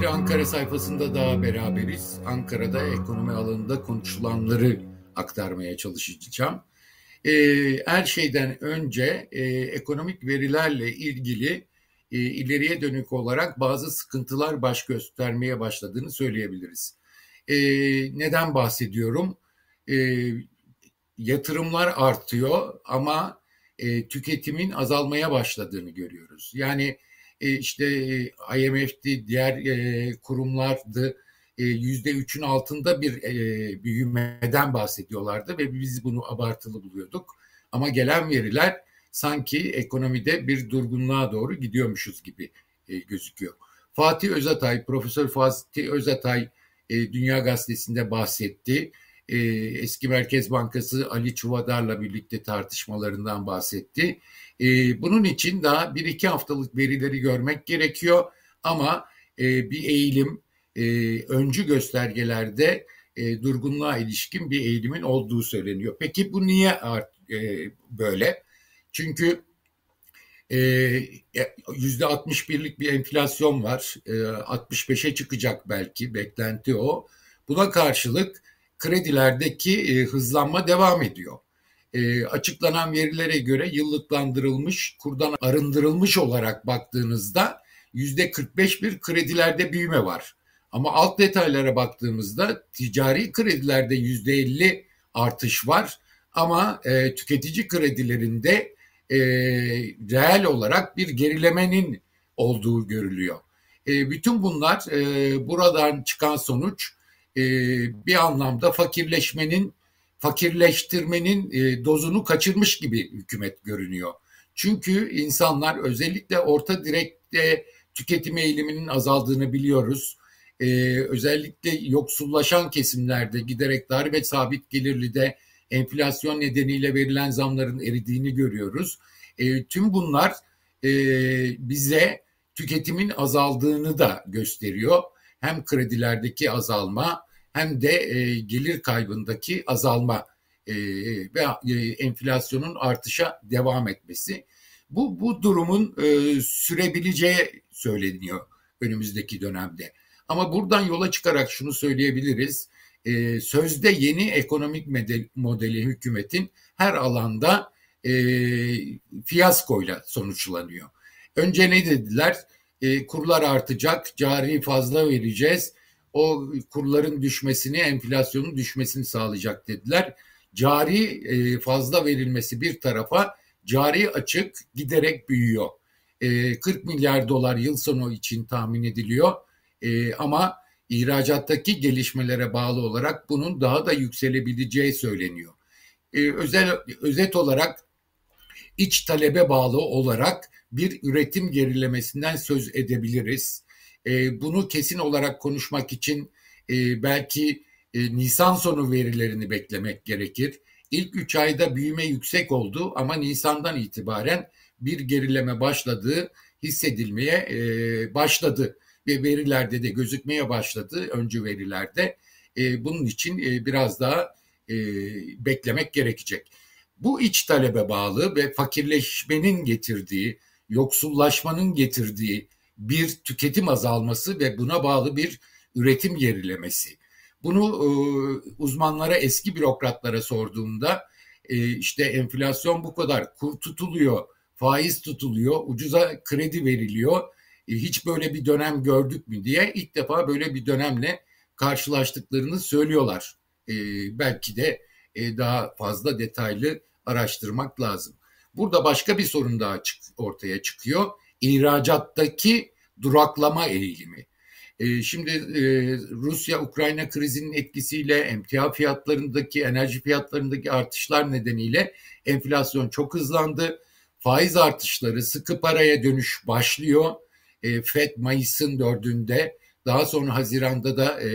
Bir Ankara sayfasında daha beraberiz. Ankara'da ekonomi alanında konuşulanları aktarmaya çalışacağım. Ee, her şeyden önce e, ekonomik verilerle ilgili e, ileriye dönük olarak bazı sıkıntılar baş göstermeye başladığını söyleyebiliriz. E, neden bahsediyorum? E, yatırımlar artıyor ama e, tüketimin azalmaya başladığını görüyoruz. Yani e, işte e, IMF'di, diğer e, kurumlardı e, yüzde üçün altında bir e, büyümeden bahsediyorlardı ve biz bunu abartılı buluyorduk. Ama gelen veriler sanki ekonomide bir durgunluğa doğru gidiyormuşuz gibi gözüküyor. Fatih Özatay, Profesör Fatih Özatay Dünya Gazetesi'nde bahsetti. E, eski Merkez Bankası Ali Çuvadar'la birlikte tartışmalarından bahsetti. E, bunun için daha bir iki haftalık verileri görmek gerekiyor ama e, bir eğilim, e, öncü göstergelerde e, durgunluğa ilişkin bir eğilimin olduğu söyleniyor. Peki bu niye art, e, böyle? Çünkü e, yüzde 61'lik bir enflasyon var. E, 65'e çıkacak belki beklenti o. Buna karşılık kredilerdeki e, hızlanma devam ediyor. E, açıklanan verilere göre yıllıklandırılmış, kurdan arındırılmış olarak baktığınızda yüzde 45 bir kredilerde büyüme var. Ama alt detaylara baktığımızda ticari kredilerde yüzde 50 artış var. Ama e, tüketici kredilerinde e, reel olarak bir gerilemenin olduğu görülüyor. E, bütün bunlar e, buradan çıkan sonuç e, bir anlamda fakirleşmenin, fakirleştirmenin e, dozunu kaçırmış gibi hükümet görünüyor. Çünkü insanlar özellikle orta direkte tüketim eğiliminin azaldığını biliyoruz. Ee, özellikle yoksullaşan kesimlerde giderek dar ve sabit gelirli de enflasyon nedeniyle verilen zamların eridiğini görüyoruz. E, tüm bunlar e, bize tüketimin azaldığını da gösteriyor. Hem kredilerdeki azalma hem de e, gelir kaybındaki azalma e, ve e, enflasyonun artışa devam etmesi. Bu, bu durumun e, sürebileceği söyleniyor önümüzdeki dönemde. Ama buradan yola çıkarak şunu söyleyebiliriz e, sözde yeni ekonomik modeli, modeli hükümetin her alanda e, fiyaskoyla sonuçlanıyor. Önce ne dediler? E, kurlar artacak, cari fazla vereceğiz. O kurların düşmesini, enflasyonun düşmesini sağlayacak dediler. Cari e, fazla verilmesi bir tarafa, cari açık giderek büyüyor. E, 40 milyar dolar yıl sonu için tahmin ediliyor. E, ama ihracattaki gelişmelere bağlı olarak bunun daha da yükselebileceği söyleniyor. Ee, özel özet olarak iç talebe bağlı olarak bir üretim gerilemesinden söz edebiliriz. Ee, bunu kesin olarak konuşmak için e, belki e, Nisan sonu verilerini beklemek gerekir. İlk üç ayda büyüme yüksek oldu ama Nisan'dan itibaren bir gerileme başladığı hissedilmeye e, başladı ve verilerde de gözükmeye başladı öncü verilerde. E, bunun için e, biraz daha e, beklemek gerekecek. Bu iç talebe bağlı ve fakirleşmenin getirdiği, yoksullaşmanın getirdiği bir tüketim azalması ve buna bağlı bir üretim gerilemesi. Bunu e, uzmanlara, eski bürokratlara sorduğumda e, işte enflasyon bu kadar, kur tutuluyor, faiz tutuluyor, ucuza kredi veriliyor e, hiç böyle bir dönem gördük mü diye ilk defa böyle bir dönemle karşılaştıklarını söylüyorlar. E, belki de e, daha fazla detaylı araştırmak lazım. Burada başka bir sorun daha çık, ortaya çıkıyor. İhracattaki duraklama eğilimi. E, şimdi e, Rusya-Ukrayna krizinin etkisiyle emtia fiyatlarındaki, enerji fiyatlarındaki artışlar nedeniyle enflasyon çok hızlandı. Faiz artışları sıkı paraya dönüş başlıyor e, FED Mayıs'ın dördünde daha sonra Haziran'da da e,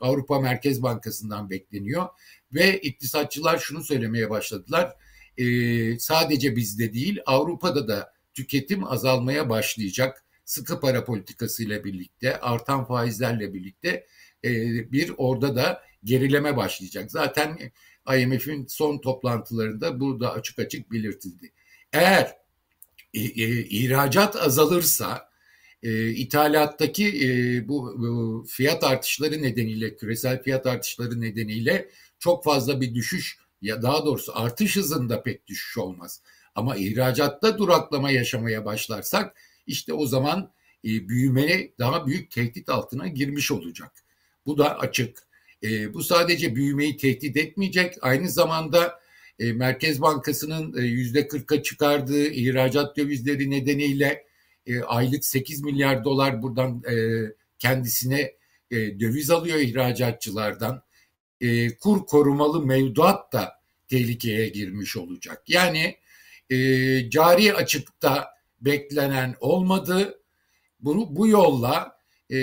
Avrupa Merkez Bankası'ndan bekleniyor. Ve iktisatçılar şunu söylemeye başladılar. E, sadece bizde değil Avrupa'da da tüketim azalmaya başlayacak. Sıkı para politikasıyla birlikte, artan faizlerle birlikte e, bir orada da gerileme başlayacak. Zaten IMF'in son toplantılarında burada açık açık belirtildi. Eğer e, e, ihracat azalırsa E, ithalattaki e, bu, bu fiyat artışları nedeniyle, küresel fiyat artışları nedeniyle çok fazla bir düşüş ya daha doğrusu artış hızında pek düşüş olmaz. Ama ihracatta duraklama yaşamaya başlarsak işte o zaman e, büyümeye daha büyük tehdit altına girmiş olacak. Bu da açık. E, bu sadece büyümeyi tehdit etmeyecek. Aynı zamanda e, Merkez Bankası'nın yüzde kırka çıkardığı ihracat dövizleri nedeniyle e, aylık 8 milyar dolar buradan e, kendisine e, döviz alıyor ihracatçılardan. E, kur korumalı mevduat da tehlikeye girmiş olacak. Yani e, cari açıkta beklenen olmadı. Bunu bu yolla e,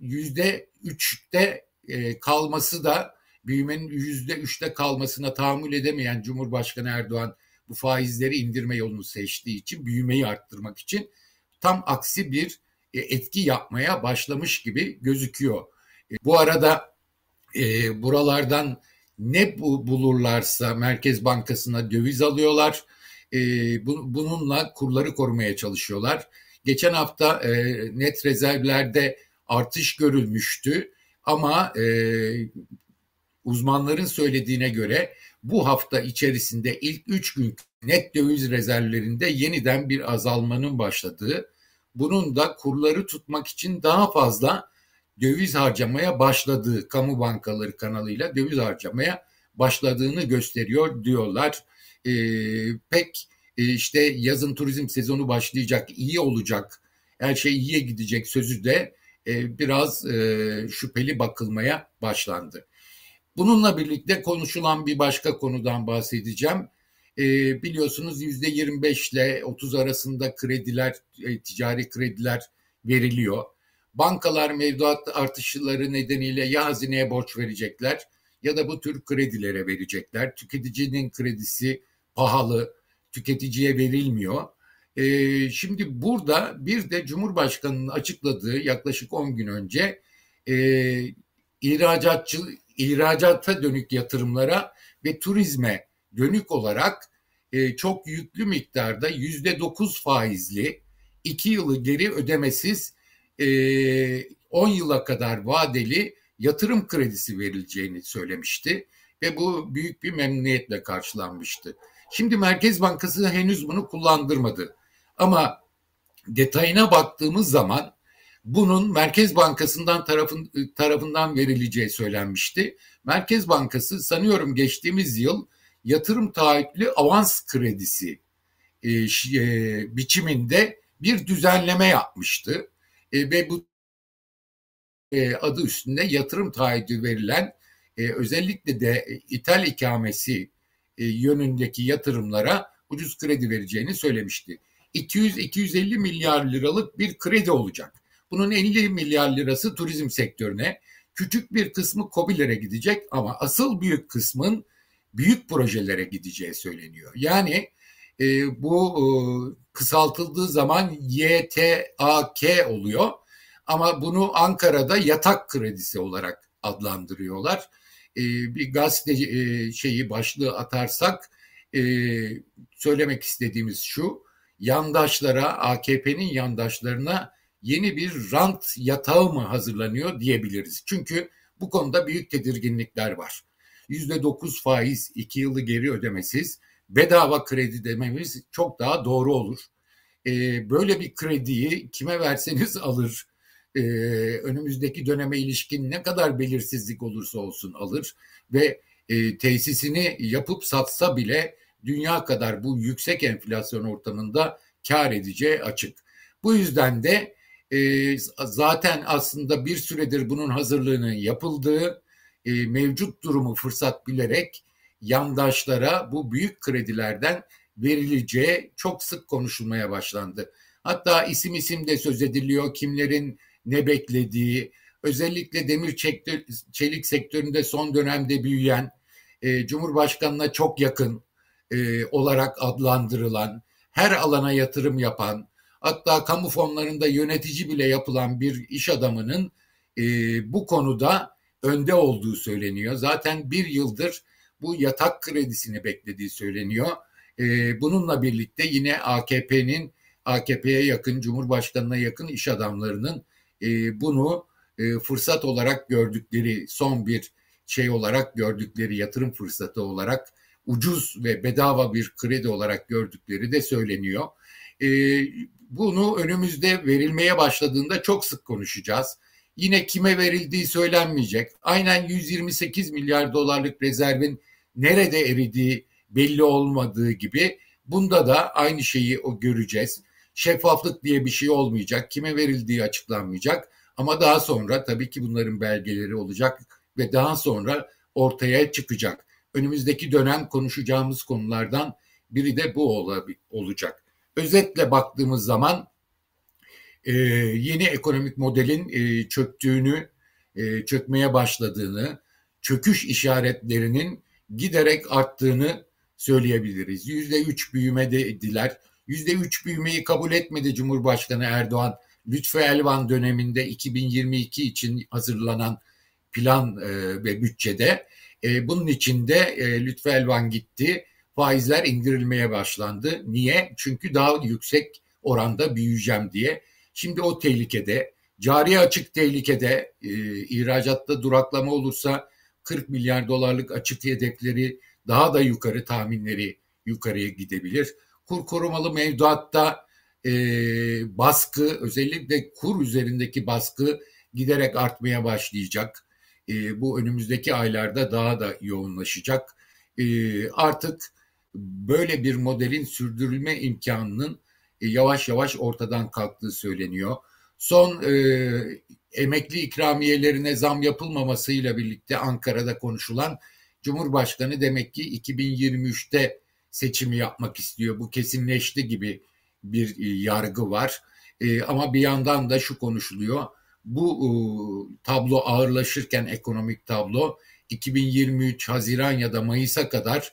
yüzde üçte e, kalması da büyümenin yüzde üçte kalmasına tahammül edemeyen Cumhurbaşkanı Erdoğan bu faizleri indirme yolunu seçtiği için büyümeyi arttırmak için tam aksi bir e, etki yapmaya başlamış gibi gözüküyor. Bu arada e, buralardan ne bulurlarsa Merkez Bankası'na döviz alıyorlar. E, bu, bununla kurları korumaya çalışıyorlar. Geçen hafta e, net rezervlerde artış görülmüştü ama e, uzmanların söylediğine göre bu hafta içerisinde ilk üç gün net döviz rezervlerinde yeniden bir azalmanın başladığı, bunun da kurları tutmak için daha fazla döviz harcamaya başladığı, kamu bankaları kanalıyla döviz harcamaya başladığını gösteriyor diyorlar. E, pek e, işte yazın turizm sezonu başlayacak, iyi olacak, her şey iyiye gidecek sözü de e, biraz e, şüpheli bakılmaya başlandı. Bununla birlikte konuşulan bir başka konudan bahsedeceğim. E, biliyorsunuz yüzde 25 ile 30 arasında krediler, e, ticari krediler veriliyor. Bankalar mevduat artışları nedeniyle ya hazineye borç verecekler ya da bu tür kredilere verecekler. Tüketicinin kredisi pahalı, tüketiciye verilmiyor. E, şimdi burada bir de Cumhurbaşkanı'nın açıkladığı yaklaşık 10 gün önce e, ihracatçı ihracata dönük yatırımlara ve turizme dönük olarak e, çok yüklü miktarda yüzde dokuz faizli iki yılı geri ödemesiz 10 yıla kadar vadeli yatırım kredisi verileceğini söylemişti ve bu büyük bir memnuniyetle karşılanmıştı. Şimdi Merkez Bankası henüz bunu kullandırmadı. Ama detayına baktığımız zaman bunun Merkez Bankası'ndan tarafın, tarafından verileceği söylenmişti. Merkez Bankası sanıyorum geçtiğimiz yıl yatırım taahhütlü avans kredisi e, e, biçiminde bir düzenleme yapmıştı. E, ve bu e, adı üstünde yatırım taahhüdü verilen e, özellikle de ithal ikamesi e, yönündeki yatırımlara ucuz kredi vereceğini söylemişti. 200-250 milyar liralık bir kredi olacak. Bunun 50 milyar lirası turizm sektörüne, küçük bir kısmı COBİ'lere gidecek ama asıl büyük kısmın büyük projelere gideceği söyleniyor. Yani e, bu e, kısaltıldığı zaman YTAK oluyor ama bunu Ankara'da yatak kredisi olarak adlandırıyorlar. E, bir gazete e, şeyi başlığı atarsak e, söylemek istediğimiz şu yandaşlara AKP'nin yandaşlarına yeni bir rant yatağı mı hazırlanıyor diyebiliriz. Çünkü bu konuda büyük tedirginlikler var. Yüzde dokuz faiz iki yılı geri ödemesiz bedava kredi dememiz çok daha doğru olur. Ee, böyle bir krediyi kime verseniz alır. Ee, önümüzdeki döneme ilişkin ne kadar belirsizlik olursa olsun alır ve e, tesisini yapıp satsa bile dünya kadar bu yüksek enflasyon ortamında kar edeceği açık. Bu yüzden de e, zaten aslında bir süredir bunun hazırlığının yapıldığı e, mevcut durumu fırsat bilerek yandaşlara bu büyük kredilerden verileceği çok sık konuşulmaya başlandı. Hatta isim isim de söz ediliyor kimlerin ne beklediği özellikle demir çelik sektöründe son dönemde büyüyen e, Cumhurbaşkanına çok yakın e, olarak adlandırılan her alana yatırım yapan hatta kamu fonlarında yönetici bile yapılan bir iş adamının e, bu konuda önde olduğu söyleniyor. Zaten bir yıldır bu yatak kredisini beklediği söyleniyor. E, bununla birlikte yine AKP'nin AKP'ye yakın, Cumhurbaşkanı'na yakın iş adamlarının e, bunu e, fırsat olarak gördükleri, son bir şey olarak gördükleri, yatırım fırsatı olarak ucuz ve bedava bir kredi olarak gördükleri de söyleniyor. E, bunu önümüzde verilmeye başladığında çok sık konuşacağız. Yine kime verildiği söylenmeyecek. Aynen 128 milyar dolarlık rezervin nerede eridiği belli olmadığı gibi bunda da aynı şeyi o göreceğiz. Şeffaflık diye bir şey olmayacak. Kime verildiği açıklanmayacak. Ama daha sonra tabii ki bunların belgeleri olacak ve daha sonra ortaya çıkacak. Önümüzdeki dönem konuşacağımız konulardan biri de bu olacak. Özetle baktığımız zaman e, yeni ekonomik modelin e, çöktüğünü, e, çökmeye başladığını, çöküş işaretlerinin giderek arttığını söyleyebiliriz. Yüzde üç büyüme dediler. Yüzde üç büyümeyi kabul etmedi Cumhurbaşkanı Erdoğan. Lütfü Elvan döneminde 2022 için hazırlanan plan e, ve bütçede. E, bunun içinde e, Lütfü Elvan gitti. Faizler indirilmeye başlandı. Niye? Çünkü daha yüksek oranda büyüyeceğim diye. Şimdi o tehlikede. Cari açık tehlikede. İhracatta duraklama olursa 40 milyar dolarlık açık hedefleri daha da yukarı tahminleri yukarıya gidebilir. Kur korumalı mevduatta e, baskı özellikle kur üzerindeki baskı giderek artmaya başlayacak. E, bu önümüzdeki aylarda daha da yoğunlaşacak. E, artık böyle bir modelin sürdürülme imkanının e, yavaş yavaş ortadan kalktığı söyleniyor. Son e, emekli ikramiyelerine zam yapılmamasıyla birlikte Ankara'da konuşulan Cumhurbaşkanı demek ki 2023'te seçimi yapmak istiyor. Bu kesinleşti gibi bir e, yargı var. E, ama bir yandan da şu konuşuluyor. Bu e, tablo ağırlaşırken ekonomik tablo 2023 Haziran ya da Mayıs'a kadar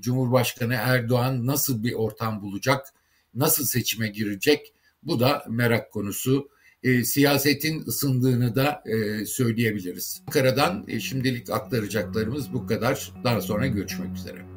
Cumhurbaşkanı Erdoğan nasıl bir ortam bulacak, nasıl seçime girecek bu da merak konusu. E, siyasetin ısındığını da e, söyleyebiliriz. Ankara'dan e, şimdilik aktaracaklarımız bu kadar. Daha sonra görüşmek üzere.